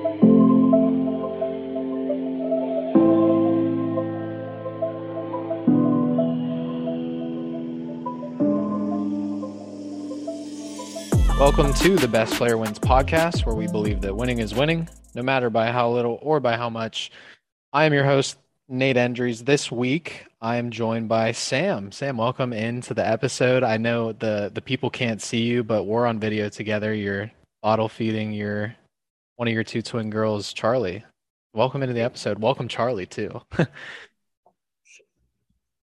Welcome to the Best Player Wins podcast, where we believe that winning is winning, no matter by how little or by how much. I am your host, Nate Endries. This week, I am joined by Sam. Sam, welcome into the episode. I know the the people can't see you, but we're on video together. You're bottle feeding your one of your two twin girls, Charlie. Welcome into the episode. Welcome, Charlie, too.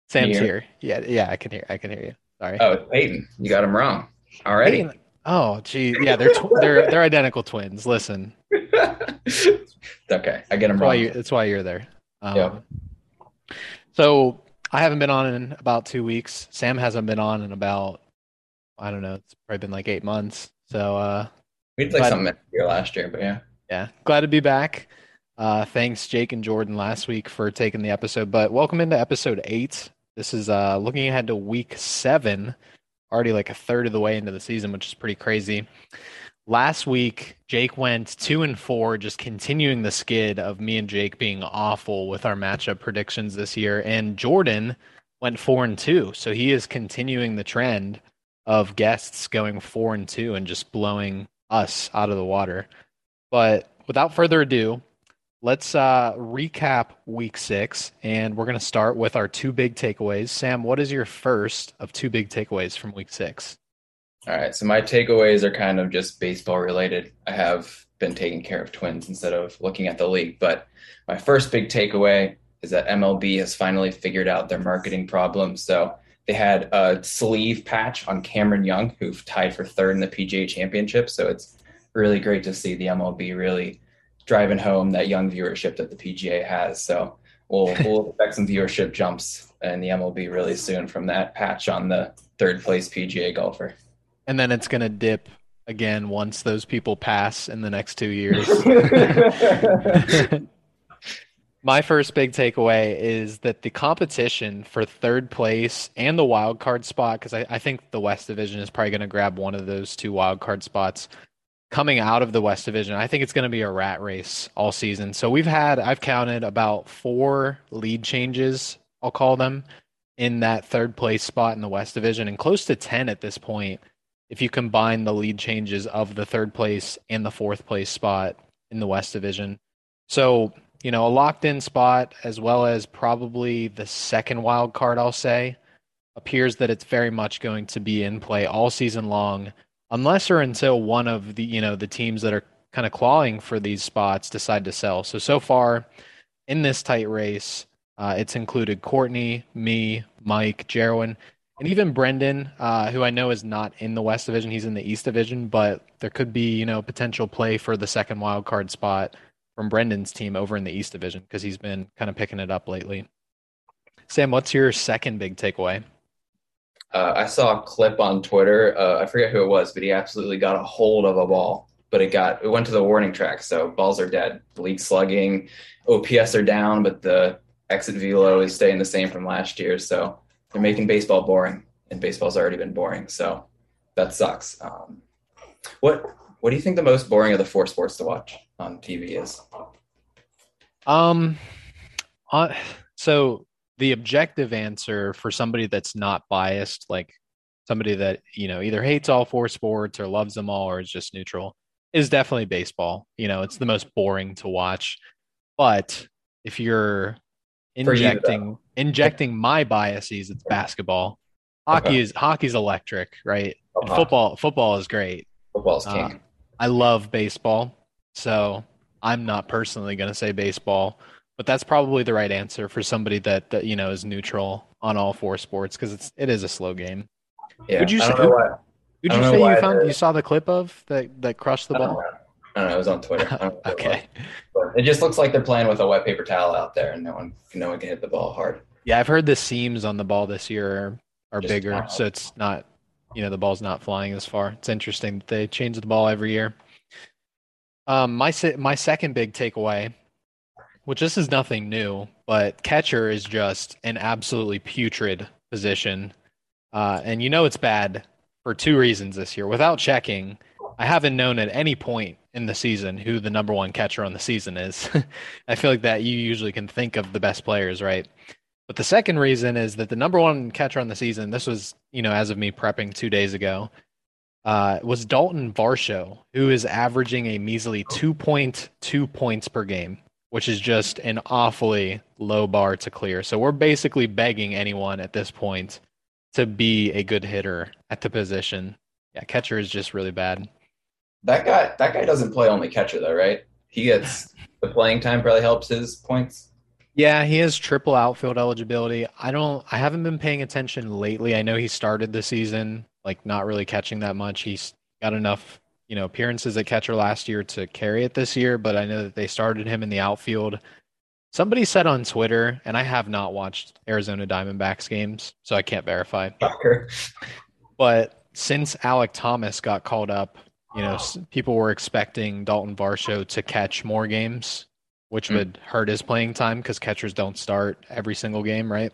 Sam's here. Yeah, yeah, I can hear. I can hear you. Sorry. Oh, it's Peyton. You got him wrong already. Peyton. Oh, gee, yeah, they're tw- they're they're identical twins. Listen, okay. I get them that's wrong. Why you, that's why you're there. Um, yeah. So I haven't been on in about two weeks. Sam hasn't been on in about I don't know. It's probably been like eight months. So uh, we did like something here last year, but yeah. Yeah, glad to be back. Uh, thanks, Jake and Jordan, last week for taking the episode. But welcome into episode eight. This is uh, looking ahead to week seven already like a third of the way into the season, which is pretty crazy. Last week, Jake went two and four, just continuing the skid of me and Jake being awful with our matchup predictions this year. And Jordan went four and two. So he is continuing the trend of guests going four and two and just blowing us out of the water. But without further ado, let's uh, recap week six, and we're going to start with our two big takeaways. Sam, what is your first of two big takeaways from week six? All right, so my takeaways are kind of just baseball related. I have been taking care of twins instead of looking at the league, but my first big takeaway is that MLB has finally figured out their marketing problems. So they had a sleeve patch on Cameron Young, who tied for third in the PGA Championship. So it's really great to see the MLB really driving home that young viewership that the PGA has. So we'll we'll expect some viewership jumps in the MLB really soon from that patch on the third place PGA golfer. And then it's going to dip again once those people pass in the next two years. My first big takeaway is that the competition for third place and the wild card spot, because I, I, think the West Division is probably going to grab one of those two wild card spots, coming out of the West Division, I think it's going to be a rat race all season. So we've had, I've counted about four lead changes, I'll call them, in that third place spot in the West Division, and close to 10 at this point if you combine the lead changes of the third place and the fourth place spot in the West Division. So, you know, a locked in spot as well as probably the second wild card, I'll say, appears that it's very much going to be in play all season long unless or until one of the you know the teams that are kind of clawing for these spots decide to sell. So so far in this tight race, uh, it's included Courtney, me, Mike, Jerwin, and even Brendan, uh, who I know is not in the West Division. He's in the East Division, but there could be you know potential play for the second wild card spot from Brendan's team over in the East Division because he's been kind of picking it up lately. Sam, what's your second big takeaway? uh, I saw a clip on Twitter. Uh, I forget who it was, but he absolutely got a hold of a ball, but it got it went to the warning track. So balls are dead. League slugging, OPS are down, but the exit velo is staying the same from last year. So they're making baseball boring, and baseball's already been boring. So that sucks. Um, what what do you think the most boring of the four sports to watch on TV is? Um, uh, so the objective answer for somebody that's not biased, like somebody that, you know, either hates all four sports or loves them all or is just neutral, is definitely baseball. You know, it's the most boring to watch. But if you're injecting you, injecting my biases, it's basketball. Hockey okay. is hockey's electric, right? Uh-huh. Football football is great. Football's king. Uh, I love baseball, so I'm not personally going to say baseball but that's probably the right answer for somebody that, that you know is neutral on all four sports because it's it is a slow game. Yeah, would you say, who, would you say you found you saw the clip of that that crushed the ball? I don't know. It was on Twitter. okay. It, it just looks like they're playing with a wet paper towel out there, and no one no one can hit the ball hard. Yeah, I've heard the seams on the ball this year are, are bigger, so it's not you know the ball's not flying as far. It's interesting that they change the ball every year. Um, my my second big takeaway which this is nothing new, but catcher is just an absolutely putrid position. Uh, and you know it's bad for two reasons this year. Without checking, I haven't known at any point in the season who the number one catcher on the season is. I feel like that you usually can think of the best players, right? But the second reason is that the number one catcher on the season, this was, you know, as of me prepping two days ago, uh, was Dalton Varsho, who is averaging a measly 2.2 points per game, which is just an awfully low bar to clear. So we're basically begging anyone at this point to be a good hitter at the position. Yeah, catcher is just really bad. That guy, that guy doesn't play only catcher though, right? He gets the playing time probably helps his points. Yeah, he has triple outfield eligibility. I don't I haven't been paying attention lately. I know he started the season like not really catching that much. He's got enough, you know, appearances at catcher last year to carry it this year, but I know that they started him in the outfield. Somebody said on Twitter, and I have not watched Arizona Diamondbacks games, so I can't verify. But since Alek Thomas got called up, you know, people were expecting Dalton Varsho to catch more games which mm. would hurt his playing time because catchers don't start every single game, right?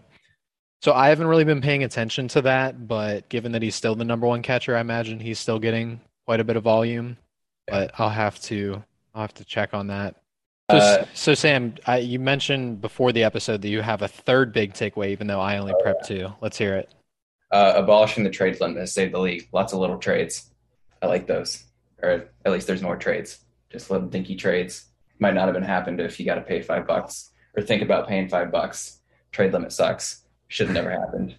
So I haven't really been paying attention to that, but given that he's still the number one catcher, I imagine he's still getting quite a bit of volume. But I'll have to I'll have to check on that. So, uh, so Sam, I, you mentioned before the episode that you have a third big takeaway, even though I only prepped two. Let's hear it. Uh, abolishing the trade limit has saved the league. Lots of little trades. I like those, or at least there's more trades. Just little dinky trades might not have been happened if you got to pay five bucks or think about paying five bucks. Trade limit sucks. Should have never happened.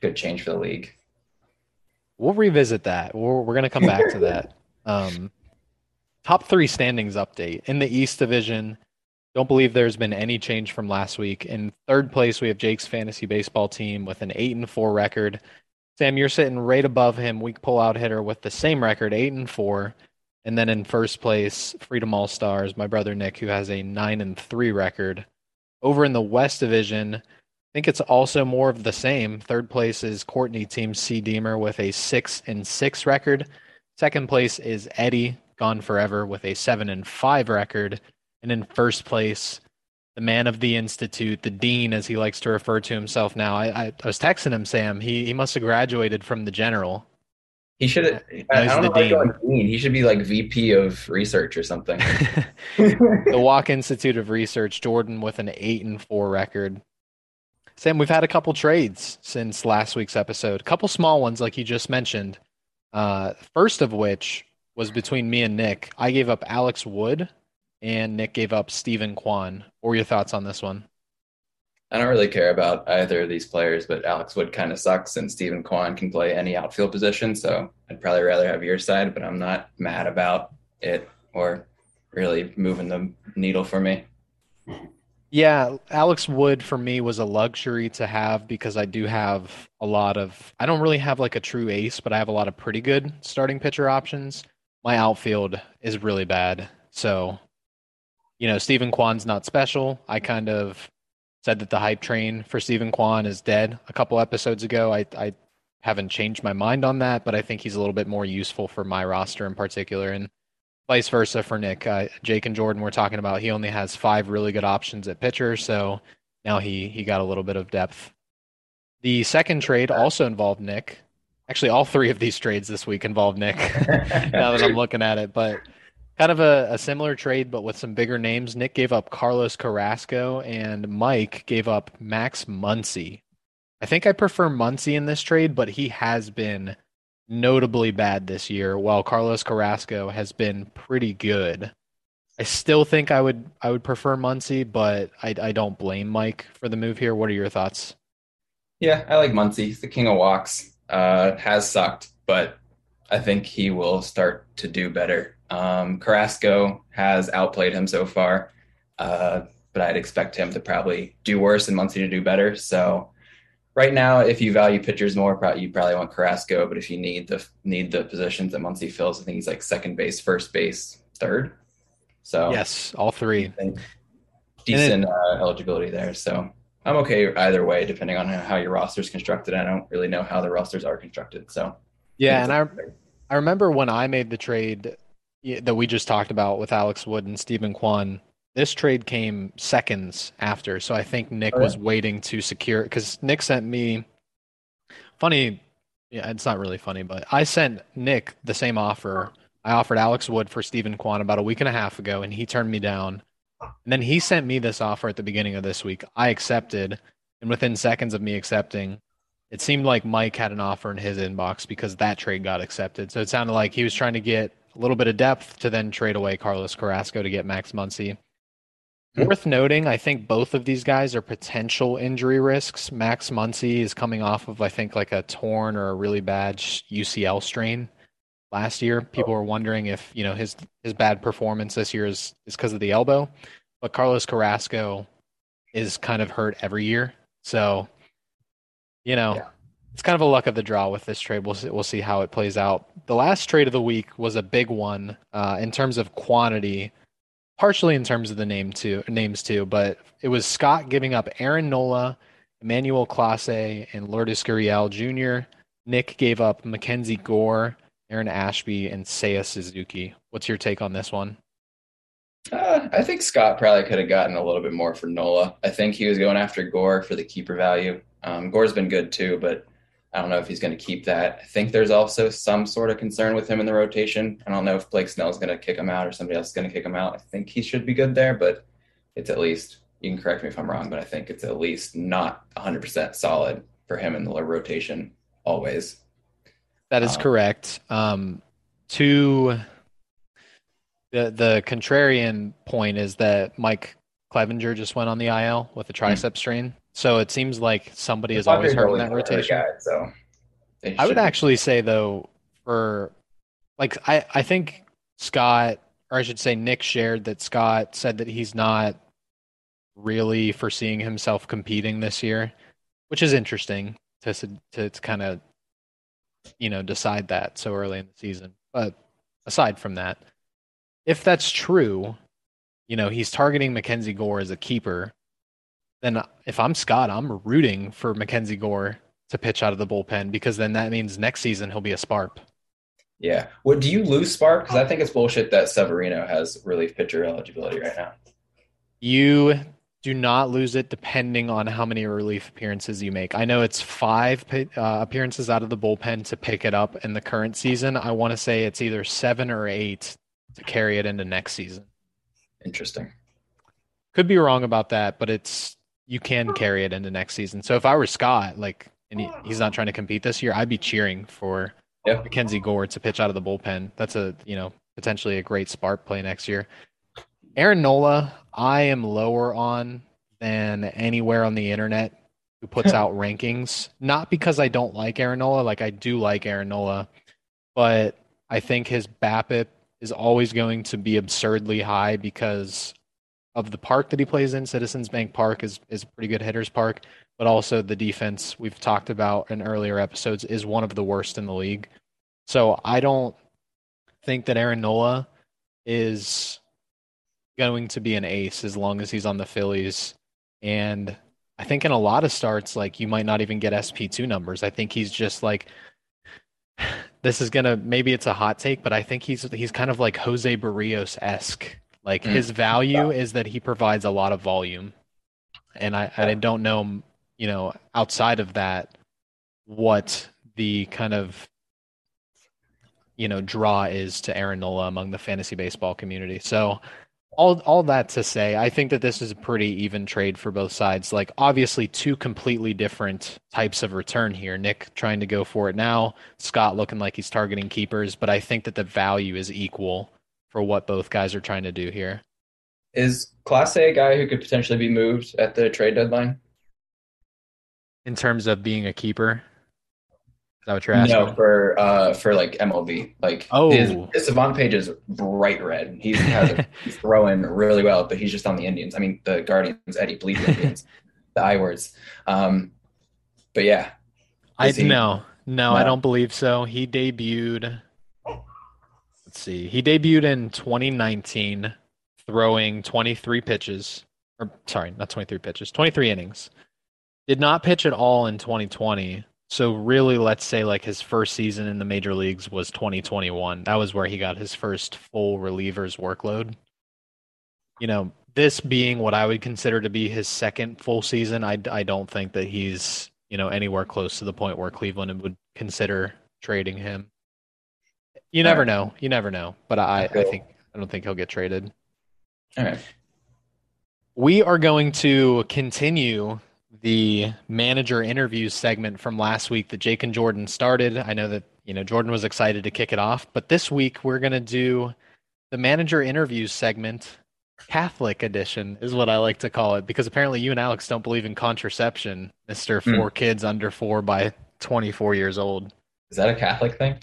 Good change for the league. We'll revisit that. We're, we're going to come back to that. Um, top three standings update in the East Division. Don't believe there's been any change from last week. In third place, we have Jake's fantasy baseball team with an eight and four record. Sam, you're sitting right above him, weak pull-out hitter with the same record, eight and four. And then in first place, Freedom All Stars, my brother Nick, who has a nine and three record. Over in the West Division, think it's also more of the same. Third place is Courtney Team C Deemer with a six and six record. Second place is Eddie Gone Forever with a seven and five record. And in first place, the man of the institute, the dean, as he likes to refer to himself now. I, I, I was texting him, Sam. He he must have graduated from the general he should. I, I don't know dean. dean. He should be like VP of research or something. the Walk Institute of Research, Jordan with an eight and four record. Sam, we've had a couple trades since last week's episode. A couple small ones, like you just mentioned. Uh, first of which was between me and Nick. I gave up Alex Wood, and Nick gave up Steven Kwan. What were your thoughts on this one? I don't really care about either of these players, but Alex Wood kind of sucks, and Steven Kwan can play any outfield position. So I'd probably rather have your side, but I'm not mad about it or really moving the needle for me. Yeah, Alex Wood for me was a luxury to have because I do have a lot of. I don't really have like a true ace, but I have a lot of pretty good starting pitcher options. My outfield is really bad. So, you know, Steven Kwan's not special. I kind of said that the hype train for Steven Kwan is dead a couple episodes ago. I, I haven't changed my mind on that, but I think he's a little bit more useful for my roster in particular, and vice versa for Nick. Uh, Jake and Jordan were talking about he only has five really good options at pitcher, so now he he got a little bit of depth. The second trade also involved Nick. Actually, all three of these trades this week involved Nick. now that I'm looking at it, but Kind of a, a, similar trade, but with some bigger names. Nick gave up Carlos Carrasco, and Mike gave up Max Muncy. I think I prefer Muncy in this trade, but he has been notably bad this year, while Carlos Carrasco has been pretty good. I still think I would I would prefer Muncy, but I, I don't blame Mike for the move here. What are your thoughts? Yeah, I like Muncy. He's the king of walks. Uh, has sucked, but I think he will start to do better um, Carrasco has outplayed him so far, uh, but I'd expect him to probably do worse and Muncy to do better. So right now, if you value pitchers more, you probably want Carrasco. But if you need the need the positions that Muncy fills, I think he's like second base, first base, third. So yes, all three. Decent uh, eligibility there. So I'm okay either way, depending on how your roster is constructed. I don't really know how the rosters are constructed. So yeah, and I I remember when I made the trade that we just talked about with Alex Wood and Steven Kwan, this trade came seconds after. So I think Nick oh, was waiting to secure because Nick sent me funny. Yeah, it's not really funny, but I sent Nick the same offer I offered Alex Wood for Steven Kwan about a week and a half ago, and he turned me down. And then he sent me this offer at the beginning of this week. I accepted, and within seconds of me accepting, it seemed like Mike had an offer in his inbox because that trade got accepted. So it sounded like he was trying to get a little bit of depth to then trade away Carlos Carrasco to get Max Muncy. Worth noting, I think both of these guys are potential injury risks. Max Muncy is coming off of, I think, like a torn or a really bad UCL strain last year. People were wondering if you know his his bad performance this year is is because of the elbow, but Carlos Carrasco is kind of hurt every year. So, you know, yeah. it's kind of a luck of the draw with this trade. We'll see, we'll see how it plays out. The last trade of the week was a big one uh, in terms of quantity, partially in terms of the name too, names too. But it was Scott giving up Aaron Nola, Emmanuel Clase, and Lourdes Gurriel Jr. Nick gave up Mackenzie Gore, Aaron Ashby, and Seiya Suzuki. What's your take on this one? Uh, I think Scott probably could have gotten a little bit more for Nola. I think he was going after Gore for the keeper value. Um, Gore's been good too, but I don't know if he's going to keep that. I think there's also some sort of concern with him in the rotation. I don't know if Blake Snell's going to kick him out or somebody else is going to kick him out. I think he should be good there, but it's at least, you can correct me if I'm wrong, but I think it's at least not 100% solid for him in the rotation always. That is um, correct. Um, two the the contrarian point is that Mike Clevinger just went on the IL with a tricep mm. strain. So it seems like somebody is always hurt in that rotation. Guy, so I would actually say though, for like I, I think Scott or I should say Nick shared that Scott said that he's not really foreseeing himself competing this year, which is interesting to to, to kind of you know decide that so early in the season. But aside from that, if that's true, you know, he's targeting Mackenzie Gore as a keeper, then if I'm Scott, I'm rooting for Mackenzie Gore to pitch out of the bullpen because then that means next season he'll be a Sparp. Yeah. What do you lose Sparp? Because I think it's bullshit that Severino has relief pitcher eligibility right now. You do not lose it depending on how many relief appearances you make. I know it's five uh, appearances out of the bullpen to pick it up in the current season. I want to say it's either seven or eight to carry it into next season. Interesting. Could be wrong about that, but it's you can carry it into next season. So if I were Scott, like, and he, he's not trying to compete this year, I'd be cheering for yeah. Mackenzie Gore to pitch out of the bullpen. That's a you know potentially a great spark play next year. Aaron Nola, I am lower on than anywhere on the internet who puts out rankings. Not because I don't like Aaron Nola, like I do like Aaron Nola, but I think his BABIP is always going to be absurdly high because of the park that he plays in. Citizens Bank Park is is a pretty good hitters park, but also the defense we've talked about in earlier episodes is one of the worst in the league. So I don't think that Aaron Nola is going to be an ace as long as he's on the Phillies. And I think in a lot of starts, like you might not even get SP2 numbers. I think he's just like this is gonna maybe it's a hot take, but I think he's he's kind of like Jose Berrios esque. Like mm. his value is that he provides a lot of volume, and I I don't know you know outside of that what the kind of you know draw is to Aaron Nola among the fantasy baseball community. So all all that to say, I think that this is a pretty even trade for both sides. Like obviously two completely different types of return here. Nick trying to go for it now, Scott looking like he's targeting keepers, but I think that the value is equal for what both guys are trying to do here. Is Clase a guy who could potentially be moved at the trade deadline? In terms of being a keeper? Is that what you're asking? No, for uh for like MLB. Like oh. his, his Savant page is bright red. He's has he's throwing really well, but he's just on the Indians. I mean the Guardians, Eddie, bleed the Indians. the I words. Um but yeah. I he, no, no, no, I don't believe so. He debuted let's see. He debuted in 2019 throwing 23 pitches. Or sorry, not 23 pitches, 23 innings. Did not pitch at all in 2020 so really, let's say like his first season in the major leagues was 2021. That was where he got his first full relievers workload. You know, this being what I would consider to be his second full season, I, I don't think that he's you know anywhere close to the point where Cleveland would consider trading him. You never right. know. You never know. But I, I think I don't think he'll get traded. All right. We are going to continue the manager interviews segment from last week that Jake and Jordan started. I know that, you know, Jordan was excited to kick it off, but this week we're going to do the manager interviews segment, Catholic edition is what I like to call it, because apparently you and Alex don't believe in contraception, Mr. Hmm. Four kids under four by 24 years old. Is that a Catholic thing?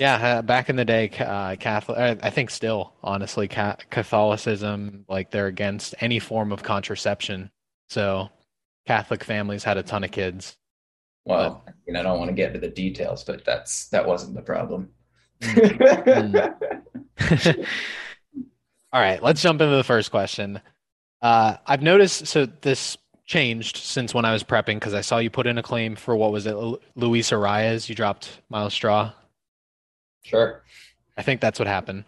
Yeah, uh, back in the day, uh, Catholic, uh, I think still, honestly, Catholicism, like they're against any form of contraception. So Catholic families had a ton of kids. Well, I mean, I don't want to get into the details, but that's that wasn't the problem. All right, let's jump into the first question. Uh, I've noticed, so this changed since when I was prepping because I saw you put in a claim for what was it, Lu- Luis Arias? You dropped Myles Straw. Sure. I think that's what happened.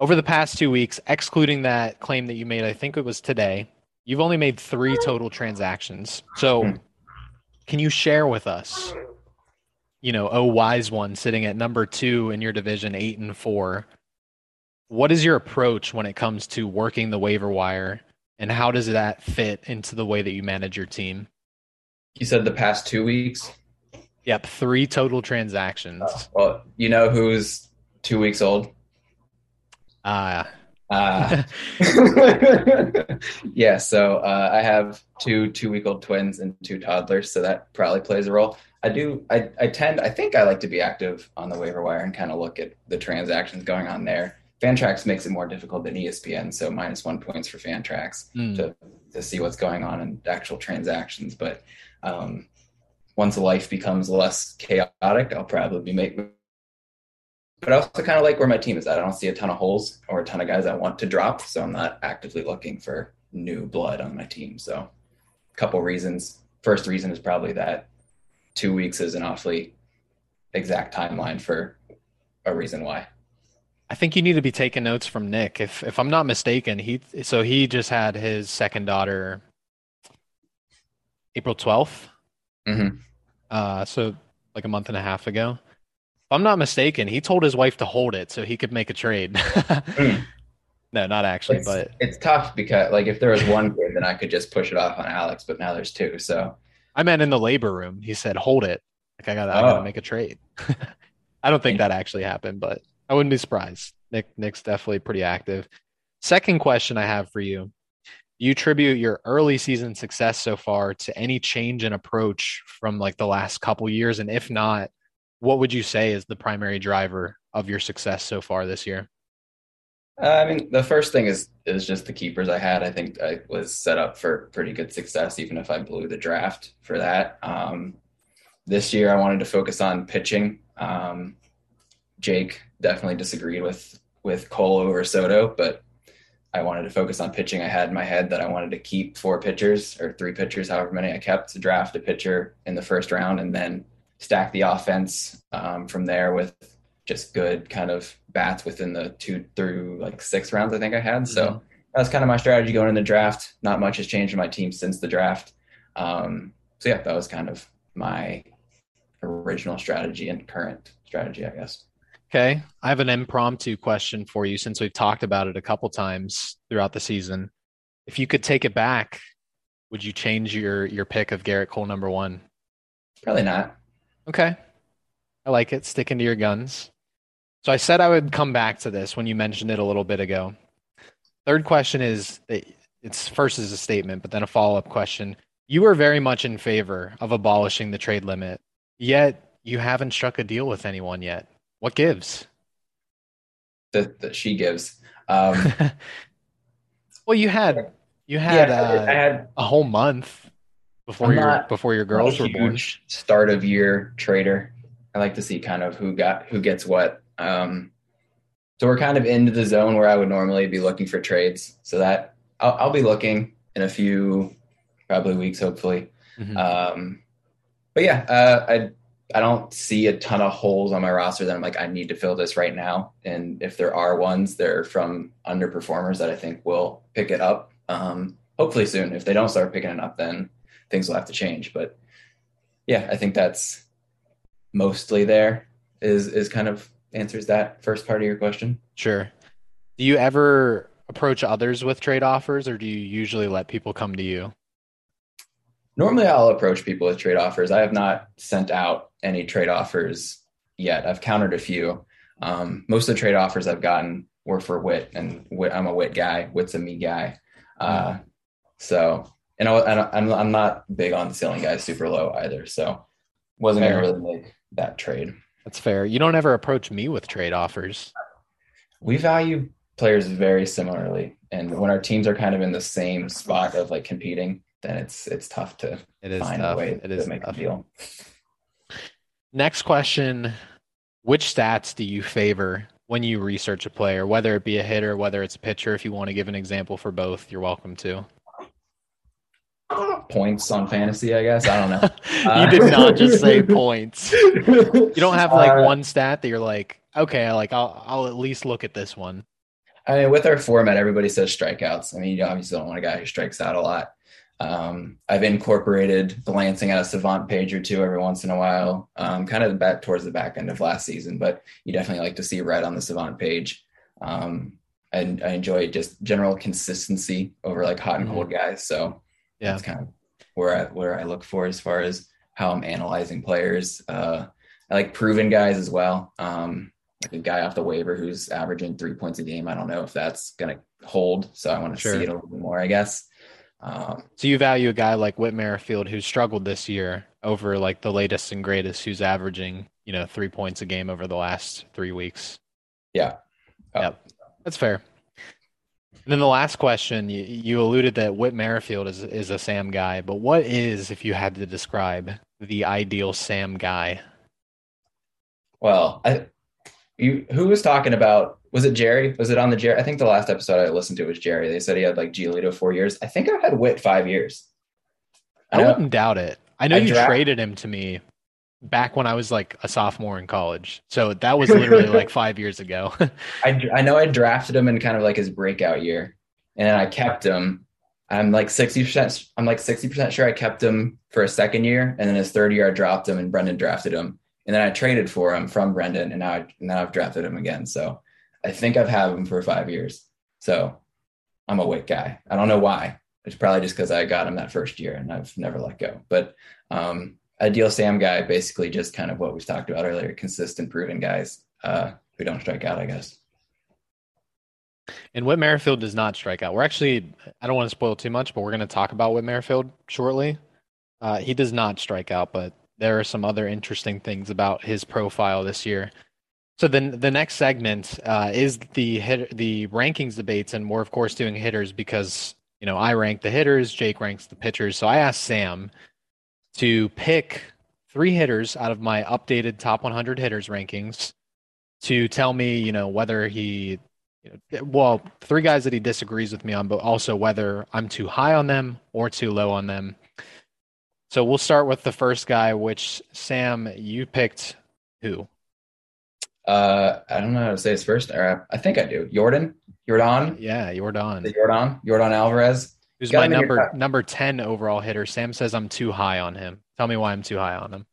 Over the past two weeks, excluding that claim that you made, I think it was today, you've only made three total transactions. So, Hmm. can you share with us, you know, oh, wise one sitting at number two in your division, eight and four? What is your approach when it comes to working the waiver wire, and how does that fit into the way that you manage your team? You said the past two weeks. Yep, three total transactions. Well, you know who's two weeks old? Uh, Uh, yeah, so uh, I have two two week old twins and two toddlers, so that probably plays a role. I do. I, I tend. I think I like to be active on the waiver wire and kind of look at the transactions going on there. Fantrax makes it more difficult than ESPN, so minus one points for Fantrax mm, to to see what's going on in actual transactions. But um, once life becomes less chaotic, I'll probably be. But I also kind of like where my team is at. I don't see a ton of holes or a ton of guys I want to drop, so I'm not actively looking for new blood on my team. So, a couple reasons. First reason is probably that two weeks is an awfully exact timeline for a reason why. I think you need to be taking notes from Nick. If if I'm not mistaken, he so he just had his second daughter April 12th. Mhm. Uh, so like a month and a half ago. If I'm not mistaken, he told his wife to hold it so he could make a trade. No, not actually, It's, but it's tough because like if there was one kid, then I could just push it off on Alex, but now there's two. So I meant in the labor room. He said, "Hold it." Like I gotta, I got to Oh. make a trade. I don't think that actually happened, but I wouldn't be surprised. Nick Nick's definitely pretty active. Second question I have for you. You attribute your early season success so far to any change in approach from like the last couple years and if not, what would you say is the primary driver of your success so far this year? Uh, I mean, the first thing is is just the keepers I had. I think I was set up for pretty good success, even if I blew the draft for that. Um, this year, I wanted to focus on pitching. Um, Jake definitely disagreed with with Cole over Soto, but I wanted to focus on pitching. I had in my head that I wanted to keep four pitchers or three pitchers, however many I kept, to draft a pitcher in the first round, and then stack the offense um, from there with just good kind of bats within the two through like six rounds I think I had. So Mhm. that was kind of my strategy going in the draft. Not much has changed in my team since the draft. Um, so yeah, that was kind of my original strategy and current strategy, I guess. Okay. I have an impromptu question for you since we've talked about it a couple times throughout the season. If you could take it back, would you change your your pick of Gerrit Cole number one? Probably not. Okay. I like it. Sticking to your guns. So I said I would come back to this when you mentioned it a little bit ago. Third question is it's first is a statement, but then a follow-up question. You were very much in favor of abolishing the trade limit, yet you haven't struck a deal with anyone yet. What gives? That, that she gives. Um, Well, you had you yeah, had I, uh, had a whole month before I'm your before your girls were born. start of year trader. I like to see kind of who got who gets what. Um, so we're kind of into the zone where I would normally be looking for trades. So that I'll, I'll be looking in a few probably weeks, hopefully. Mhm. Um, but yeah, uh, I I don't see a ton of holes on my roster that I'm like I need to fill this right now. And if there are ones, they're from underperformers that I think will pick it up. Um, hopefully soon. If they don't start picking it up, then things will have to change. But yeah, I think that's mostly there is is kind of answers that first part of your question. Sure. Do you ever approach others with trade offers, or do you usually let people come to you? Normally, I'll approach people with trade offers. I have not sent out any trade offers yet. I've countered a few. Um, most of the trade offers I've gotten were for Whit, and Whit, I'm a Whit guy. Whit's a me guy. Uh, so, and I, I'm I'm not big on selling guys super low either. So, wasn't going to really make that trade. That's fair. You don't ever approach me with trade offers. We value players very similarly, and when our teams are kind of in the same spot of like competing, then it's it's tough to it is find tough. a way it to is make tough. a deal. Next question Which stats do you favor when you research a player, whether it be a hitter, whether it's a pitcher? If you want to give an example for both, you're welcome to. Points on fantasy, I guess. I don't know. you did not just say points. You don't have like Uh, one stat that you're like, okay, like I'll I'll at least look at this one. I mean, with our format, everybody says strikeouts. I mean, you obviously don't want a guy who strikes out a lot. Um, I've incorporated glancing at a savant page or two every once in a while, um, kind of back towards the back end of last season, but you definitely like to see red on the savant page. Um, and I enjoy just general consistency over like hot and cold guys. So Yeah. that's kind of where I where I look for as far as how I'm analyzing players. Uh, I like proven guys as well. Um, like a guy off the waiver who's averaging three points a game. I don't know if that's gonna hold, so I want to Sure. see it a little bit more, I guess. Um, So you value a guy like Whit Merrifield who struggled this year over like the latest and greatest who's averaging, you know, three points a game over the last three weeks. yeah, Oh. Yep. That's fair. And then the last question, you, you alluded that Whit Merrifield is is a Sam guy, but what is, if you had to describe the ideal Sam guy? Well, I you who was talking about was it Jerry? Was it on the Jerry? I think the last episode I listened to was Jerry. They said he had like Giolito four years. I think I've had Whit five years. I know- wouldn't doubt it. I know I you dra- traded him to me back when I was like a sophomore in college. So that was literally like five years ago. I, I know I drafted him in kind of like his breakout year, and then I kept him. I'm like sixty percent. I'm like sixty percent sure I kept him for a second year, and then his third year I dropped him, and Brendan drafted him, and then I traded for him from Brendan, and now I, now I've drafted him again. So I think I've had him for five years. So I'm a Whit guy. I don't know why. It's probably just because I got him that first year, and I've never let go. But um, ideal Sam guy, basically just kind of what we've talked about earlier: consistent, proven guys uh, who don't strike out. I guess. And Whit Merrifield does not strike out. We're actually, I don't want to spoil too much, but we're going to talk about Whit Merrifield shortly. Uh, he does not strike out, but there are some other interesting things about his profile this year. So then the next segment uh, is the hit, the rankings debates, and we're of course doing hitters because you know I rank the hitters, Jake ranks the pitchers. So I asked Sam to pick three hitters out of my updated top 100 hitters rankings to tell me, you know, whether he you know, well, three guys that he disagrees with me on, but also whether I'm too high on them or too low on them. So we'll start with the first guy, which Sam, you picked who? Uh, I don't know how to say his first. Or I think I do. Jordan, Jordan, Yeah, Jordan, the Jordan, Jordan Alvarez. who's my him in your number number ten overall hitter. Sam says I'm too high on him. Tell me why I'm too high on him.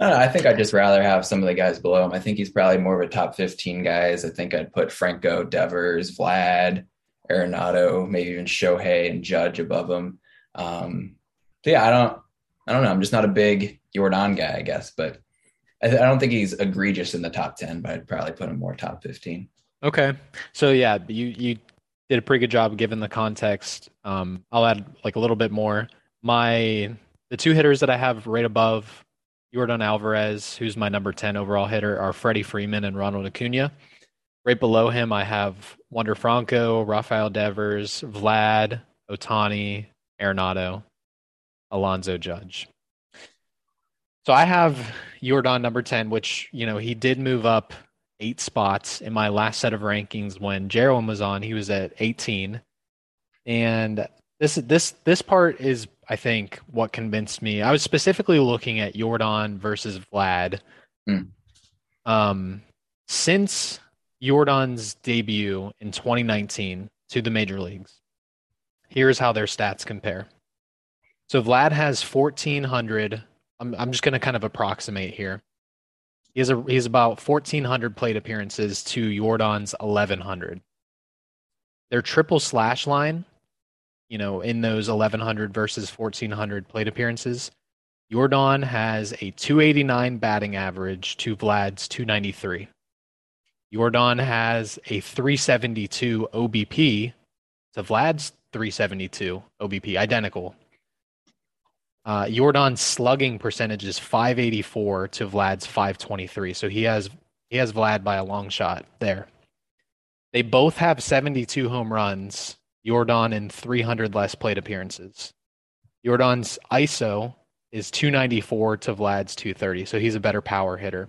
I, know, I think I'd just rather have some of the guys below him. I think he's probably more of a top 15 guys. I think I'd put Franco, Devers, Vlad, Arenado, maybe even Shohei and Judge above him. Um, so yeah, I don't, I don't know. I'm just not a big Jordan guy, I guess, but I, don't think he's egregious in the top 10, but I'd probably put him more top 15. Okay, so yeah, you you did a pretty good job given the context. Um, I'll add like a little bit more. My the two hitters that I have right above Jordan Alvarez, who's my number ten overall hitter, are Freddie Freeman and Ronald Acuna. Right below him, I have Wander Franco, Rafael Devers, Vlad, Ohtani, Arenado, Alonso Judge. So I have Jordan number 10, which, you know, he did move up eight spots in my last set of rankings when Jerome was on. He was at 18. And this this this part is I think what convinced me. I was specifically looking at Jordan versus Vlad. Hmm. Um since Jordan's debut in 2019 to the major leagues. Here's how their stats compare. So Vlad has 1400 I'm I'm just going to kind of approximate here. He has a he's about 1400 plate appearances to Yordan's 1100. Their triple slash line, you know, in those 1100 versus 1400 plate appearances, Yordan has a 289 batting average to Vlad's 293. Yordan has a 372 OBP to Vlad's 372 OBP, identical. Uh, Yordan's slugging percentage is 584 to Vlad's 523, so he has he has Vlad by a long shot there. They both have 72 home runs. Yordan in 300 less plate appearances. Yordan's ISO is 294 to Vlad's 230, so he's a better power hitter.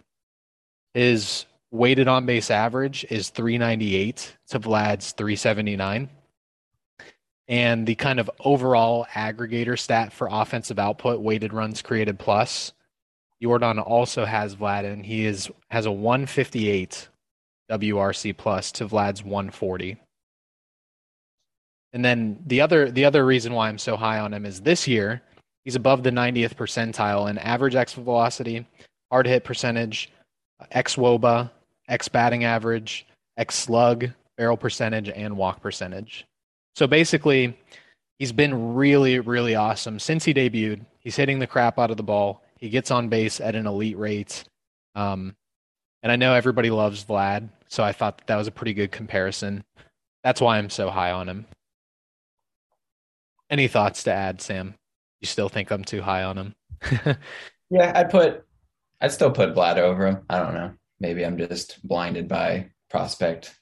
His weighted on base average is 398 to Vlad's 379. And the kind of overall aggregator stat for offensive output, weighted runs created plus, jordan also has Vlad and he is has a 158 WRC plus to Vlad's 140. And then the other the other reason why I'm so high on him is this year he's above the 90th percentile in average exit velocity, hard hit percentage, X woba, X batting average, X slug, barrel percentage, and walk percentage. So basically, he's been really, really awesome since he debuted. He's hitting the crap out of the ball. He gets on base at an elite rate. Um, and I know everybody loves Vlad, so I thought that, that was a pretty good comparison. That's why I'm so high on him. Any thoughts to add, Sam? You still think I'm too high on him? yeah, I'd put, I'd still put Vlad over him. I don't know. Maybe I'm just blinded by prospect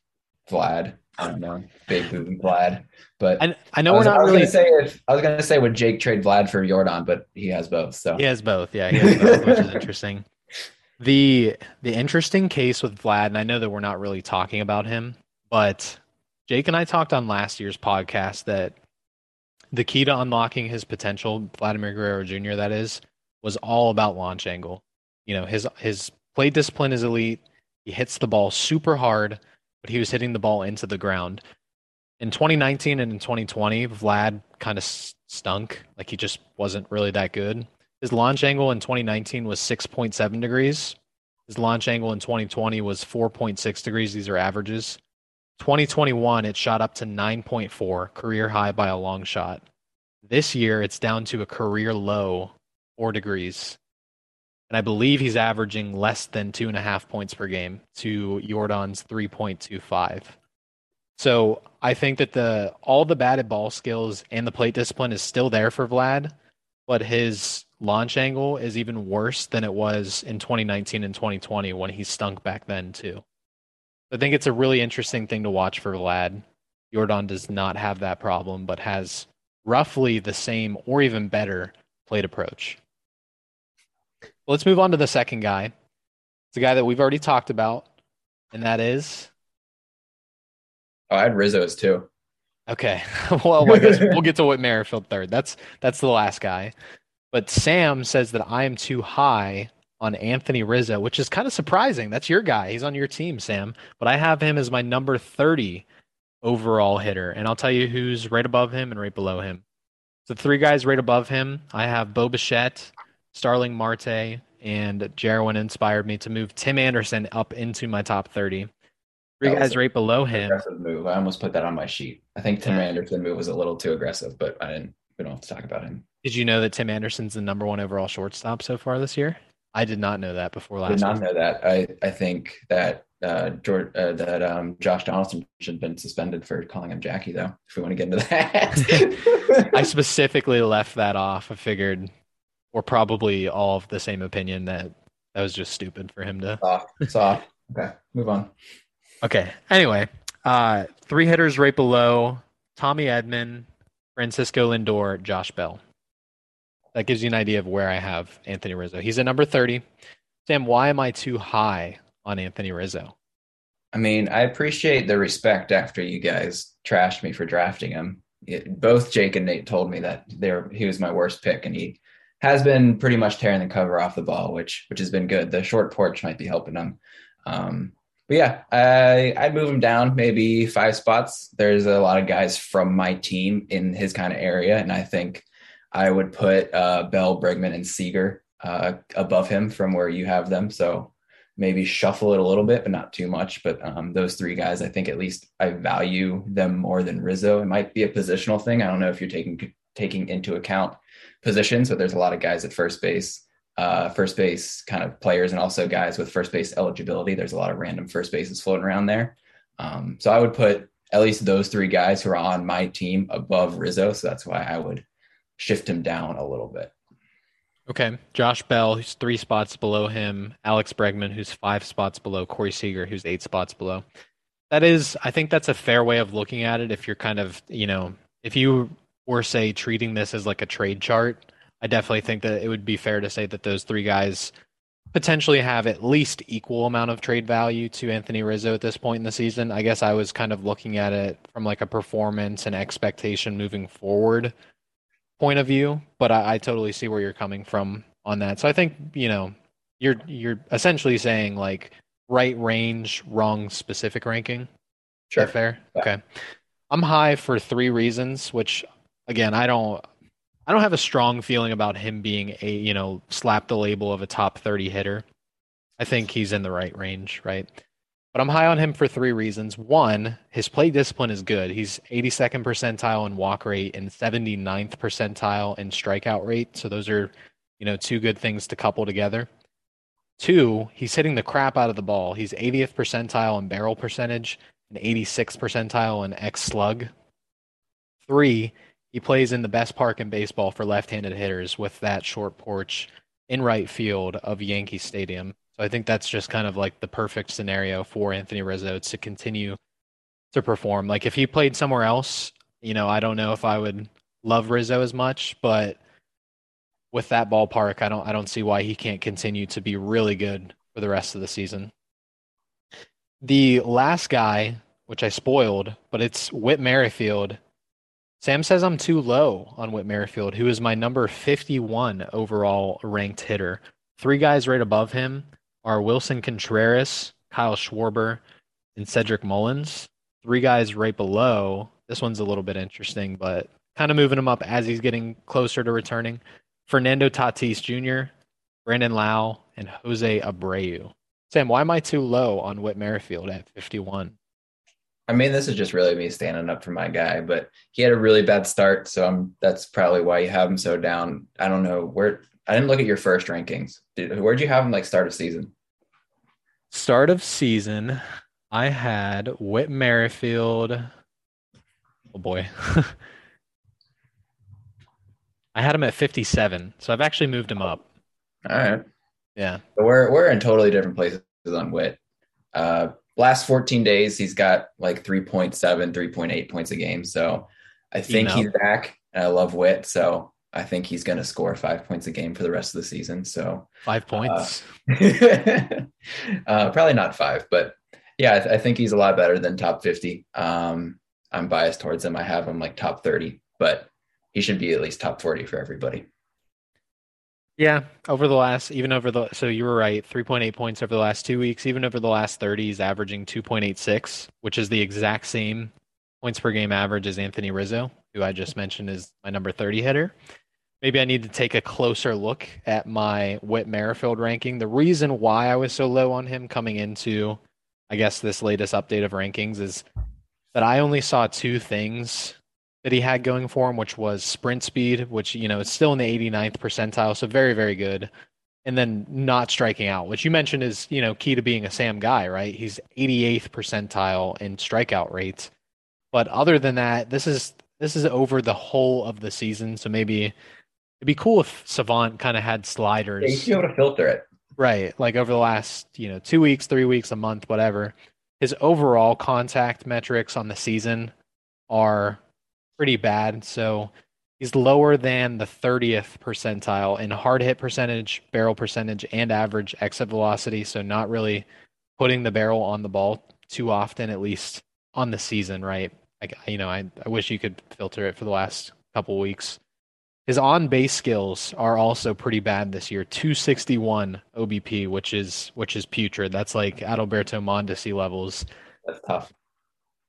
Vlad. I don't know, big booby Vlad. But I, I know I was, we're not I was really. Gonna say if, I was going to say would Jake trade Vlad for Jordan, but he has both. So he has both. Yeah, he has both, which is interesting. The the interesting case with Vlad, and I know that we're not really talking about him, but Jake and I talked on last year's podcast that the key to unlocking his potential, Vladimir Guerrero Jr. That is, was all about launch angle. You know, his his play discipline is elite. He hits the ball super hard but he was hitting the ball into the ground. In 2019 and in 2020, Vlad kind of stunk. Like he just wasn't really that good. His launch angle in 2019 was 6.7 degrees. His launch angle in 2020 was 4.6 degrees. These are averages. 2021, it shot up to 9.4, career high by a long shot. This year, it's down to a career low, 4 degrees and I believe he's averaging less than two and a half points per game to Yordan's 3.25. So I think that the all the batted ball skills and the plate discipline is still there for Vlad, but his launch angle is even worse than it was in 2019 and 2020 when he stunk back then too. I think it's a really interesting thing to watch for Vlad. Yordan does not have that problem, but has roughly the same or even better plate approach let's move on to the second guy. It's a guy that we've already talked about, and that is. Oh, I had Rizzo's too. Okay, well, I guess we'll get to Whit Merrifield third. That's that's the last guy. But Sam says that I am too high on Anthony Rizzo, which is kind of surprising. That's your guy. He's on your team, Sam. But I have him as my number 30 overall hitter. And I'll tell you who's right above him and right below him. So three guys right above him. I have Bo Bichette, Starling Marte and Jerwin inspired me to move Tim Anderson up into my top 30. Three guys right below him. Aggressive move. I almost put that on my sheet. I think Tim yeah. Anderson move was a little too aggressive, but I didn't. We don't have to talk about him. Did you know that Tim Anderson's the number one overall shortstop so far this year? I did not know that before last. I did not week. know that. I I think that uh, George, uh, that um, Josh Donaldson should have been suspended for calling him Jackie, though. If we want to get into that, I specifically left that off. I figured we're probably all of the same opinion that that was just stupid for him to. Soft. Soft. Okay, move on. Okay. Anyway, uh, three hitters right below Tommy Edman, Francisco Lindor, Josh Bell. That gives you an idea of where I have Anthony Rizzo. He's at number 30. Sam, why am I too high on Anthony Rizzo? I mean, I appreciate the respect after you guys trashed me for drafting him. It, both Jake and Nate told me that he was my worst pick, and he has been pretty much tearing the cover off the ball, which which has been good. The short porch might be helping him. Um, but yeah, I I'd move him down maybe five spots. There's a lot of guys from my team in his kind of area, and I think I would put uh, Bell, Bregman, and Seager uh, above him from where you have them. So maybe shuffle it a little bit, but not too much. But um, those three guys, I think at least I value them more than Rizzo. It might be a positional thing. I don't know if you're taking taking into account positions, but there's a lot of guys at first base, uh, first base kind of players, and also guys with first base eligibility. There's a lot of random first bases floating around there. Um, so I would put at least those three guys who are on my team above Rizzo. So that's why I would shift him down a little bit. Okay. Josh Bell, who's three spots below him. Alex Bregman, who's five spots below. Corey Seager, who's eight spots below. That is, I think that's a fair way of looking at it. If you're kind of, you know, if you were, say, treating this as like a trade chart, I definitely think that it would be fair to say that those three guys potentially have at least equal amount of trade value to Anthony Rizzo at this point in the season. I guess I was kind of looking at it from like a performance and expectation moving forward point of view, but I, I totally see where you're coming from on that. So I think you know you're you're essentially saying like right range, wrong specific ranking. Sure. fair? Yeah. Okay. I'm high for three reasons, which again I don't I don't have a strong feeling about him being a you know slap the label of a top 30 hitter. I think he's in the right range, right? But I'm high on him for three reasons. One, his plate discipline is good. He's 82nd percentile in walk rate and 79th percentile in strikeout rate. So those are, you know, two good things to couple together. Two, he's hitting the crap out of the ball. He's 80th percentile in barrel percentage and 86th percentile in X slug. Three, he plays in the best park in baseball for left-handed hitters with that short porch in right field of Yankee Stadium. So I think that's just kind of like the perfect scenario for Anthony Rizzo to continue to perform. Like if he played somewhere else, you know, I don't know if I would love Rizzo as much, but with that ballpark, I don't I don't see why he can't continue to be really good for the rest of the season. The last guy, which I spoiled, but it's Whit Merrifield. Sam says I'm too low on Whit Merrifield, who is my number 51 overall ranked hitter. Three guys right above him are Willson Contreras, Kyle Schwarber, and Cedric Mullins. Three guys right below. This one's a little bit interesting, but kind of moving him up as he's getting closer to returning. Fernando Tatis Jr., Brandon Lowe, and Jose Abreu. Sam, why am I too low on Whit Merrifield at 51? I mean, this is just really me standing up for my guy, but he had a really bad start, so I'm, that's probably why you have him so down. I don't know where I didn't look at your first rankings. Did, where'd you have him like start of season? Start of season, I had Whit Merrifield. Oh boy. I had him at 57, so I've actually moved him up. All right. Yeah. But we're we're in totally different places on Whit. Uh, last 14 days, he's got like 3.7, 3.8 points a game. So I think he's back. And I love Whit. So I think he's going to score five points a game for the rest of the season. So five points, uh, uh, probably not five, but yeah, I, th- I, think he's a lot better than top 50. Um, I'm biased towards him. I have him like top 30, but he should be at least top 40 for everybody. Yeah, over the last, even over the, so you were right, 3.8 points over the last two weeks. Even over the last 30, he's averaging 2.86, which is the exact same points per game average as Anthony Rizzo, who I just mentioned is my number 30 hitter maybe I need to take a closer look at my Whit Merrifield ranking. The reason why I was so low on him coming into, I guess, this latest update of rankings is that I only saw two things that he had going for him, which was sprint speed, which, you know, is still in the 89th percentile, so very, very good. And then not striking out, which you mentioned is, you know, key to being a Sam guy, right? He's 88th percentile in strikeout rates. But other than that, this is this is over the whole of the season, so maybe It'd be cool if Savant kind of had sliders. Yeah, you should be able to filter it. Right. Like over the last, you know, two weeks, three weeks, a month, whatever. His overall contact metrics on the season are pretty bad. So he's lower than the 30th percentile in hard hit percentage, barrel percentage, and average exit velocity. So not really putting the barrel on the ball too often, at least on the season, right? Like, you know, I, I wish you could filter it for the last couple weeks. His on base skills are also pretty bad this year. 261 OBP, which is which is putrid. That's like Adalberto Mondesi levels. That's tough.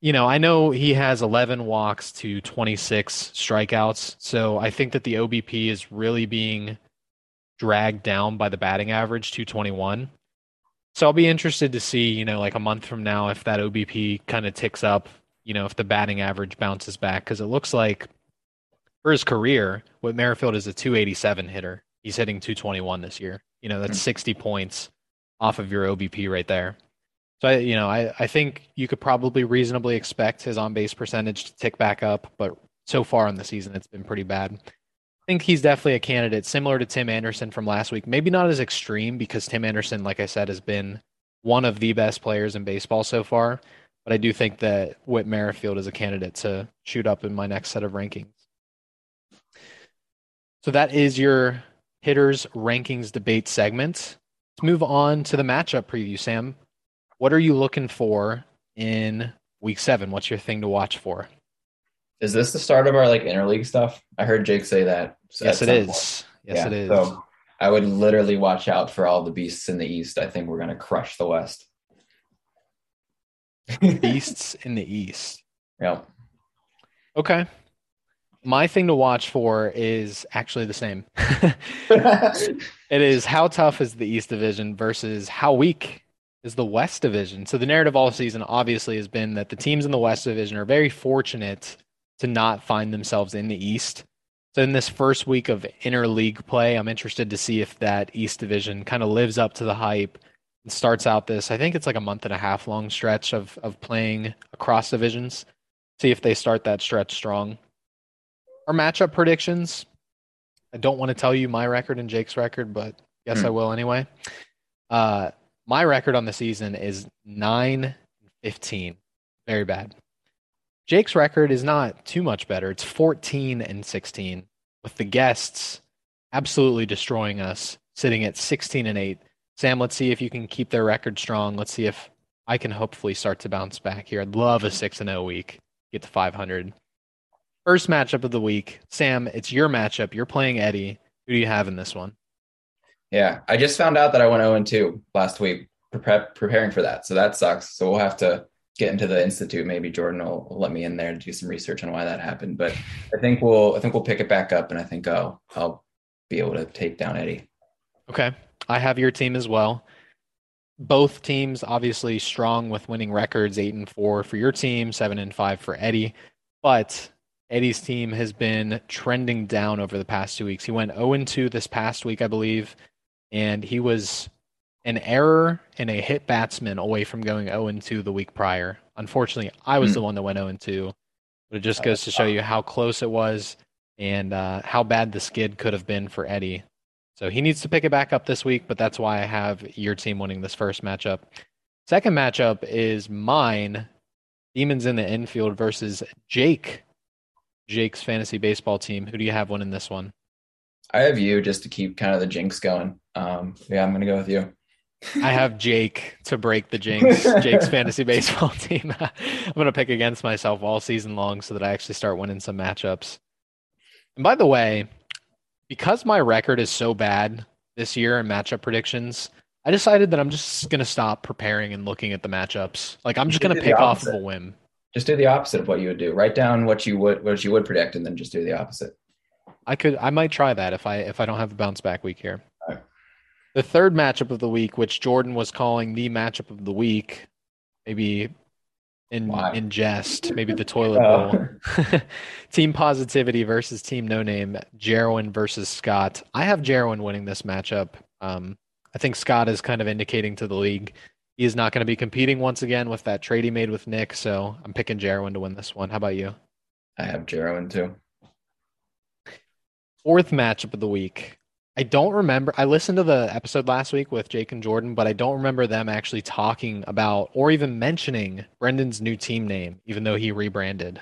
You know, I know he has 11 walks to 26 strikeouts, so I think that the OBP is really being dragged down by the batting average 221. So I'll be interested to see, you know, like a month from now if that OBP kind of ticks up, you know, if the batting average bounces back because it looks like for his career, Whit Merrifield is a 287 hitter. He's hitting 221 this year. You know, that's hmm. 60 points off of your OBP right there. So I, you know, I, I think you could probably reasonably expect his on base percentage to tick back up, but so far in the season it's been pretty bad. I think he's definitely a candidate similar to Tim Anderson from last week. Maybe not as extreme because Tim Anderson, like I said, has been one of the best players in baseball so far. But I do think that Whit Merrifield is a candidate to shoot up in my next set of rankings. So that is your hitters rankings debate segment. Let's move on to the matchup preview, Sam. What are you looking for in week seven? What's your thing to watch for? Is this the start of our like interleague stuff? I heard Jake say that. Yes, it is. Point. Yes, yeah, it is. So I would literally watch out for all the beasts in the East. I think we're going to crush the West. beasts in the East. Yeah. Okay. My thing to watch for is actually the same. it is how tough is the East Division versus how weak is the West Division. So the narrative all season obviously has been that the teams in the West Division are very fortunate to not find themselves in the East. So in this first week of interleague play, I'm interested to see if that East Division kind of lives up to the hype and starts out this. I think it's like a month and a half long stretch of of playing across divisions. See if they start that stretch strong. Our matchup predictions. I don't want to tell you my record and Jake's record, but yes, mm. I will anyway. Uh, my record on the season is 9 15. Very bad. Jake's record is not too much better. It's 14 and 16, with the guests absolutely destroying us, sitting at 16 and 8. Sam, let's see if you can keep their record strong. Let's see if I can hopefully start to bounce back here. I'd love a 6 and 0 week, get to 500. First matchup of the week. Sam, it's your matchup. You're playing Eddie. Who do you have in this one? Yeah, I just found out that I went 0 and 2 last week, pre- preparing for that. So that sucks. So we'll have to get into the institute. Maybe Jordan will, let me in there to do some research on why that happened. But I think we'll I think we'll pick it back up, and I think I'll I'll be able to take down Eddie. Okay, I have your team as well. Both teams obviously strong with winning records, eight and four for your team, seven and five for Eddie. But Eddie's team has been trending down over the past two weeks. He went 0 and 2 this past week, I believe and he was an error and a hit batsman away from going 0 2 the week prior. Unfortunately, I was mm. the one that went 0 2, but it just goes to show you how close it was and uh, how bad the skid could have been for Eddie. So he needs to pick it back up this week, but that's why I have your team winning this first matchup. Second matchup is mine, Demons in the infield versus Jake, Jake's fantasy baseball team. Who do you have winning this one? I have you just to keep kind of the jinx going. Um, yeah, I'm gonna go with you. I have Jake to break the jinx. Jake's fantasy baseball team. I'm gonna pick against myself all season long so that I actually start winning some matchups. And by the way, because my record is so bad this year in matchup predictions, I decided that I'm just gonna stop preparing and looking at the matchups. Like I'm just gonna pick off of a whim. Just do the opposite of what you would do. Write down what you would what you would predict, and then just do the opposite. I could I might try that if I if I don't have a bounce back week here. Right. The third matchup of the week, which Jordan was calling the matchup of the week, maybe in in jest, maybe the toilet oh. bowl. team positivity versus team no name, Jarwin versus Scott. I have Jarwin winning this matchup. Um, I think Scott is kind of indicating to the league he is not going to be competing once again with that trade he made with Nick. So I'm picking Jarwin to win this one. How about you? I have Jarwin too fourth matchup of the week. I don't remember. I listened to the episode last week with Jake and Jordan, but I don't remember them actually talking about or even mentioning Brendan's new team name, even though he rebranded.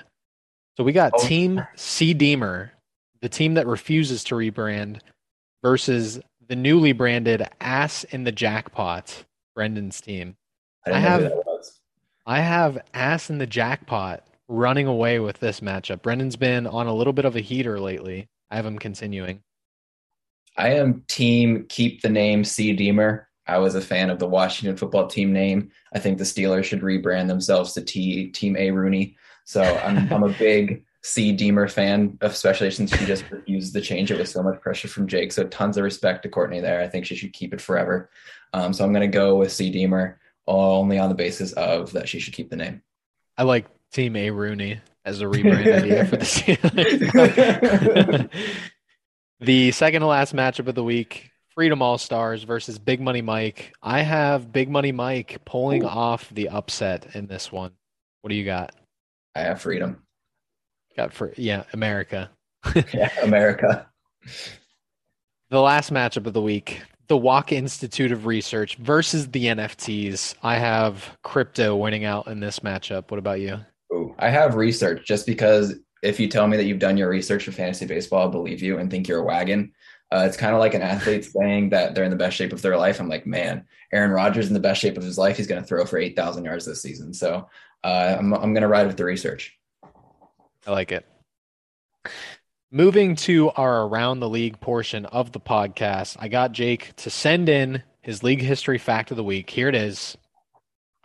So we got oh. Team C Deemer, the team that refuses to rebrand, versus the newly branded Ass in the Jackpot, Brendan's team. I, I have I have Ass in the Jackpot running away with this matchup. Brendan's been on a little bit of a heater lately. I have him continuing. I am team keep the name C Deemer. I was a fan of the Washington football team name. I think the Steelers should rebrand themselves to T Team A Rooney. So I'm I'm a big C Deemer fan, especially since she just refused to change it with so much pressure from Jake. So tons of respect to Courtney there. I think she should keep it forever. Um, so I'm going to go with C Deemer only on the basis of that she should keep the name. I like Team A Rooney as a rebrand idea for the the second to last matchup of the week Freedom All Stars versus Big Money Mike. I have Big Money Mike pulling Ooh. off the upset in this one. What do you got? I have Freedom. Got for yeah, America. yeah, America. The last matchup of the week, the Walk Institute of Research versus the NFTs. I have crypto winning out in this matchup. What about you? Ooh, I have research just because if you tell me that you've done your research for fantasy baseball, I'll believe you and think you're a wagon. Uh, it's kind of like an athlete saying that they're in the best shape of their life. I'm like, man, Aaron Rodgers in the best shape of his life. He's going to throw for 8,000 yards this season. So uh, I'm, I'm going to ride with the research. I like it. Moving to our around the league portion of the podcast, I got Jake to send in his league history fact of the week. Here it is.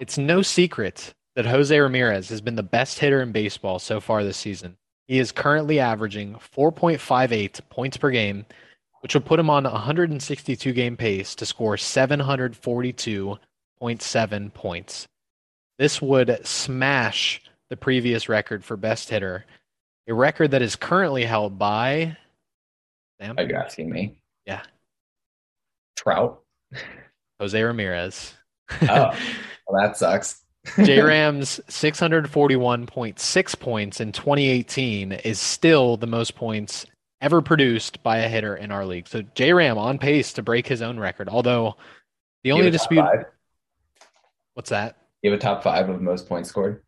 It's no secret that Jose Ramirez has been the best hitter in baseball so far this season. He is currently averaging 4.58 points per game which would put him on a 162 game pace to score 742.7 points. This would smash the previous record for best hitter, a record that is currently held by. Sam? Are you asking me? Yeah. Trout? Jose Ramirez. oh, well, that sucks. J Rams 641.6 points in 2018 is still the most points ever produced by a hitter in our league. So J Ram on pace to break his own record. Although the only dispute. What's that? You have a top five of most points scored.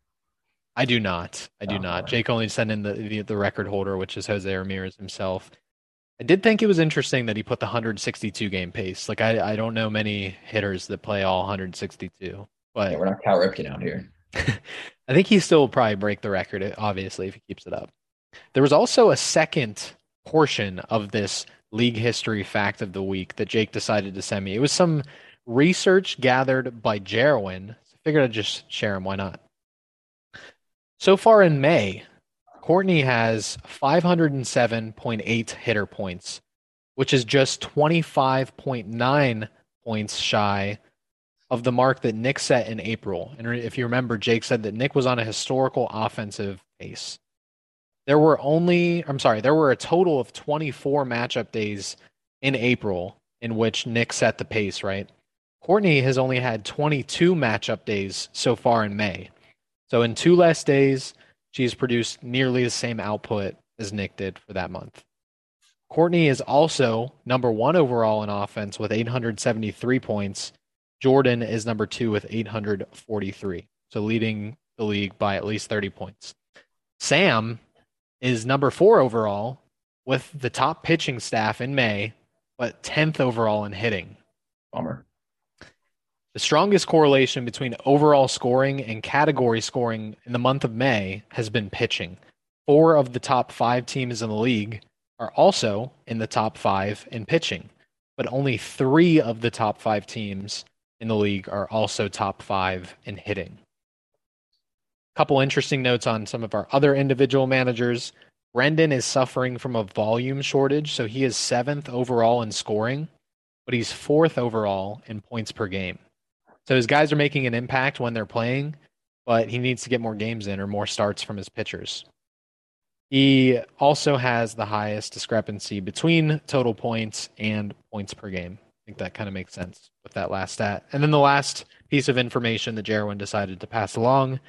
I do not. I do oh, not. Jake only sent in the, the, the record holder, which is Jose Ramirez himself. I did think it was interesting that he put the 162 game pace. Like I, I don't know many hitters that play all 162. But yeah, we're not Cal Ripken out here. I think he still will probably break the record, obviously, if he keeps it up. There was also a second portion of this league history fact of the week that Jake decided to send me. It was some research gathered by Jerwin. So I figured I'd just share them. Why not? So far in May, Courtney has 507.8 hitter points, which is just 25.9 points shy of the mark that Nick set in April. And if you remember, Jake said that Nick was on a historical offensive pace there were only I'm sorry, there were a total of 24 matchup days in April in which Nick set the pace, right? Courtney has only had 22 matchup days so far in May. So in two less days, she's produced nearly the same output as Nick did for that month. Courtney is also number one overall in offense with 873 points. Jordan is number two with 843, so leading the league by at least 30 points. Sam is number four overall with the top pitching staff in May, but 10th overall in hitting. Bummer. The strongest correlation between overall scoring and category scoring in the month of May has been pitching. Four of the top five teams in the league are also in the top five in pitching, but only three of the top five teams in the league are also top five in hitting A couple interesting notes on some of our other individual managers. Brendan is suffering from a volume shortage, so he is seventh overall in scoring, but he's fourth overall in points per game. So his guys are making an impact when they're playing, but he needs to get more games in or more starts from his pitchers. He also has the highest discrepancy between total points and points per game. Think that kind of makes sense with that last stat. And then the last piece of information that Jarwin decided to pass along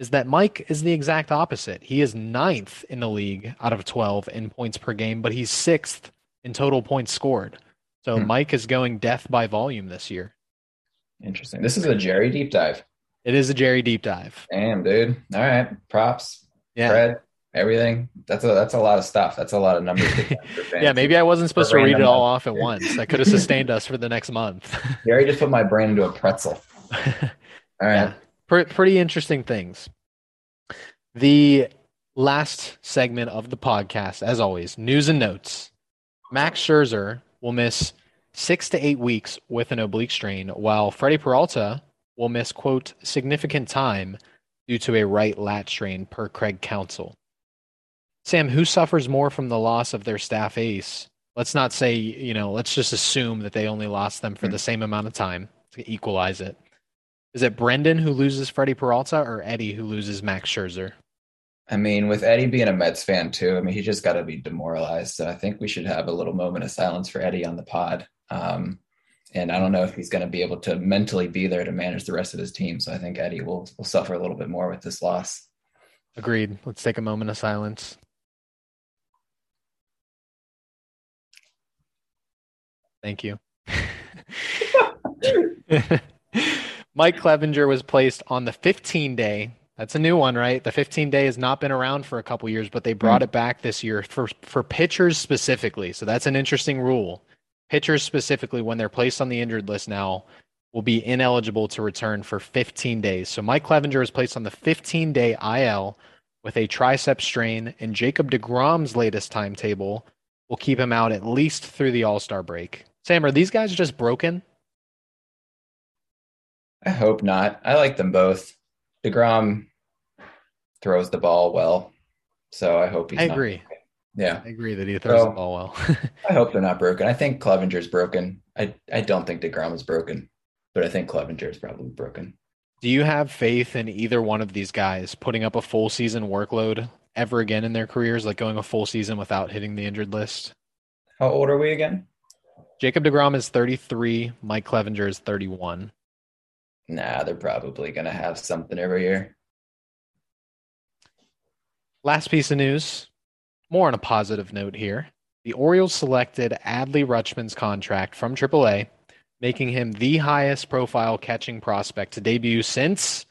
is that Mike is the exact opposite. He is ninth in the league out of 12 in points per game, but he's sixth in total points scored. So hmm. Mike is going death by volume this year. Interesting. This is a Jerry deep dive. It is a Jerry deep dive. Damn, dude. All right. Props. Yeah. Fred, everything. That's a that's a lot of stuff. That's a lot of numbers. yeah, maybe I wasn't supposed to read it all off at once. That could have sustained us for the next month. Jerry just put my brain into a pretzel. All right. Yeah pretty interesting things. The last segment of the podcast, as always, news and notes. Max Scherzer will miss six to eight weeks with an oblique strain, while Freddie Peralta will miss, quote, significant time due to a right lat strain per Craig Counsell. Sam, who suffers more from the loss of their staff ace? Let's not say, you know, let's just assume that they only lost them for the same amount of time to equalize it. Is it Brendan who loses Freddie Peralta or Eddie who loses Max Scherzer? I mean, with Eddie being a Mets fan too, I mean, he just got to be demoralized. So I think we should have a little moment of silence for Eddie on the pod. Um, and I don't know if he's going to be able to mentally be there to manage the rest of his team. So I think Eddie will will suffer a little bit more with this loss. Agreed. Let's take a moment of silence. Thank you. Mike Clevinger was placed on the 15 day. That's a new one, right? The 15 day has not been around for a couple years, but they brought mm. it back this year for for pitchers specifically. So that's an interesting rule. Pitchers specifically, when they're placed on the injured list now, will be ineligible to return for 15 days. So Mike Clevinger is placed on the 15 day IL with a tricep strain, and Jacob DeGrom's latest timetable will keep him out at least through the All Star break. Sam, are these guys just broken? I hope not. I like them both. DeGrom throws the ball well, so I hope he's. I agree. Not. Yeah, I agree that he throws so, the ball well. I hope they're not broken. I think Clevinger's broken. I I don't think Degrom is broken, but I think Clevinger is probably broken. Do you have faith in either one of these guys putting up a full season workload ever again in their careers, like going a full season without hitting the injured list? How old are we again? Jacob DeGrom is 33. Mike Clevinger is 31. Nah, they're probably going to have something every year. Last piece of news, more on a positive note here. The Orioles selected Adley Rutschman's contract from AAA, making him the highest profile catching prospect to debut since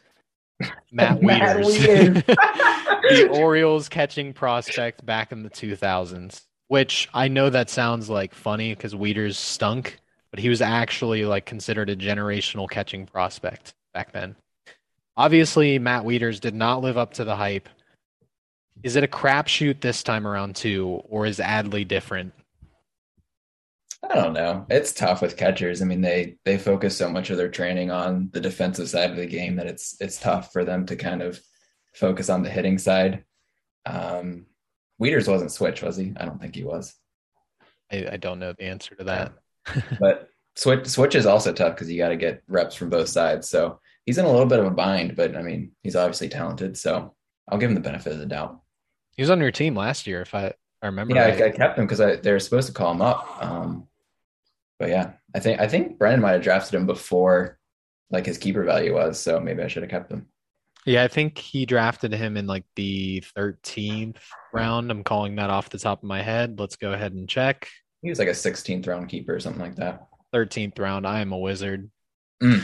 Matt Wieters. the Orioles catching prospect back in the 2000s, which I know that sounds like funny because Wieters stunk, but he was actually like considered a generational catching prospect back then. Obviously, Matt Wieters did not live up to the hype. Is it a crapshoot this time around too, or is Adley different? I don't know. It's tough with catchers. I mean, they they focus so much of their training on the defensive side of the game that it's it's tough for them to kind of focus on the hitting side. Um, Wieters wasn't switch, was he? I don't think he was. I, I don't know the answer to that but switch switch is also tough because you got to get reps from both sides. So he's in a little bit of a bind, but I mean, he's obviously talented. So I'll give him the benefit of the doubt. He was on your team last year, if I, I remember. Yeah, right. I, I, kept him because they were supposed to call him up. Um, but yeah, I think I think Brendan might have drafted him before like his keeper value was. So maybe I should have kept him. Yeah, I think he drafted him in like the 13th round. I'm calling that off the top of my head. Let's go ahead and check. He was like a 16th round keeper or something like that. 13th round. I am a wizard. Mm.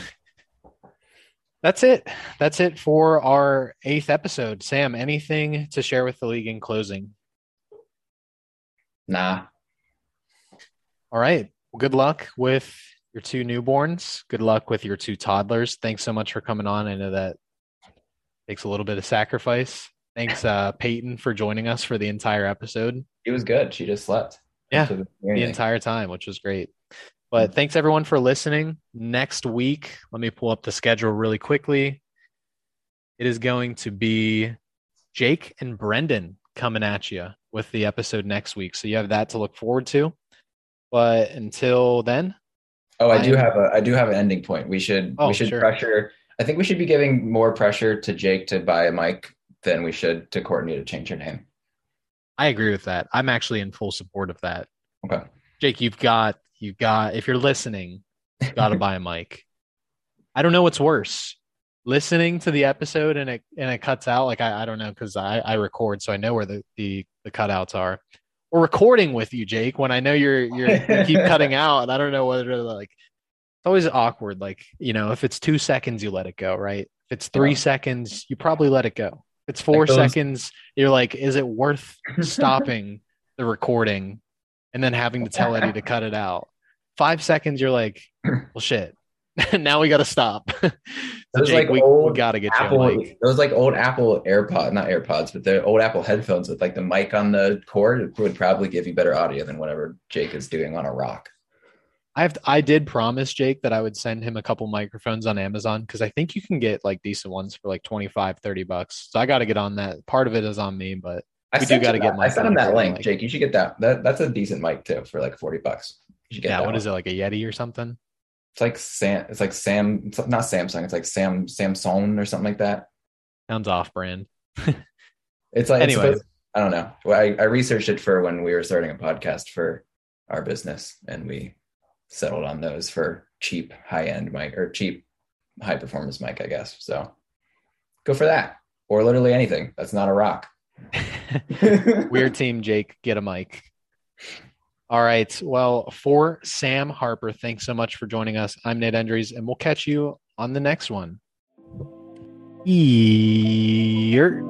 That's it. That's it for our eighth episode. Sam, anything to share with the league in closing? Nah. All right. Well, good luck with your two newborns. Good luck with your two toddlers. Thanks so much for coming on. I know that takes a little bit of sacrifice. Thanks, uh, Peyton, for joining us for the entire episode. It was good. She just slept. Yeah, the, the entire time, which was great. But thanks everyone for listening. Next week, let me pull up the schedule really quickly. It is going to be Jake and Brendan coming at you with the episode next week. So you have that to look forward to. But until then, oh, I, I do have a I do have an ending point. We should oh, we should sure. pressure. I think we should be giving more pressure to Jake to buy a mic than we should to Courtney to change her name. I agree with that. I'm actually in full support of that. Okay. Jake, you've got you've got if you're listening, you've got to buy a mic. I don't know what's worse. Listening to the episode and it and it cuts out like I, I don't know because I, I record so I know where the, the the cutouts are. Or recording with you, Jake, when I know you're you're you keep cutting out and I don't know whether to like it's always awkward. Like, you know, if it's two seconds, you let it go, right? If it's three yeah. seconds, you probably let it go If it's four those... seconds. You're like, is it worth stopping the recording and then having to tell Eddie to cut it out? Five seconds, you're like, well, shit. now we got to stop. so those Jake, like we, old we got to get Apple, you Those like old Apple AirPod, not AirPods, but the old Apple headphones with like the mic on the cord would probably give you better audio than whatever Jake is doing on a rock. I have I did promise Jake that I would send him a couple microphones on Amazon because I think you can get like decent ones for like 25, 30 bucks. So I got to get on that. Part of it is on me, but I We do gotta get that. Mike I sent him that link, mic. Jake. You should get that. That that's a decent mic too for like forty bucks. You should get Yeah, that. what is it like a Yeti or something? It's like Sam. It's like Sam. It's not Samsung. It's like Sam Samsung or something like that. Sounds off brand. It's like Anyway. I don't know. Well, I, I researched it for when we were starting a podcast for our business, and we settled on those for cheap high end mic or cheap high performance mic, I guess. So go for that, or literally anything that's not a rock. Weird team, Jake. Get a mic. All right. Well, for Sam Harper, thanks so much for joining us. I'm Nate Endries, and we'll catch you on the next one. Year.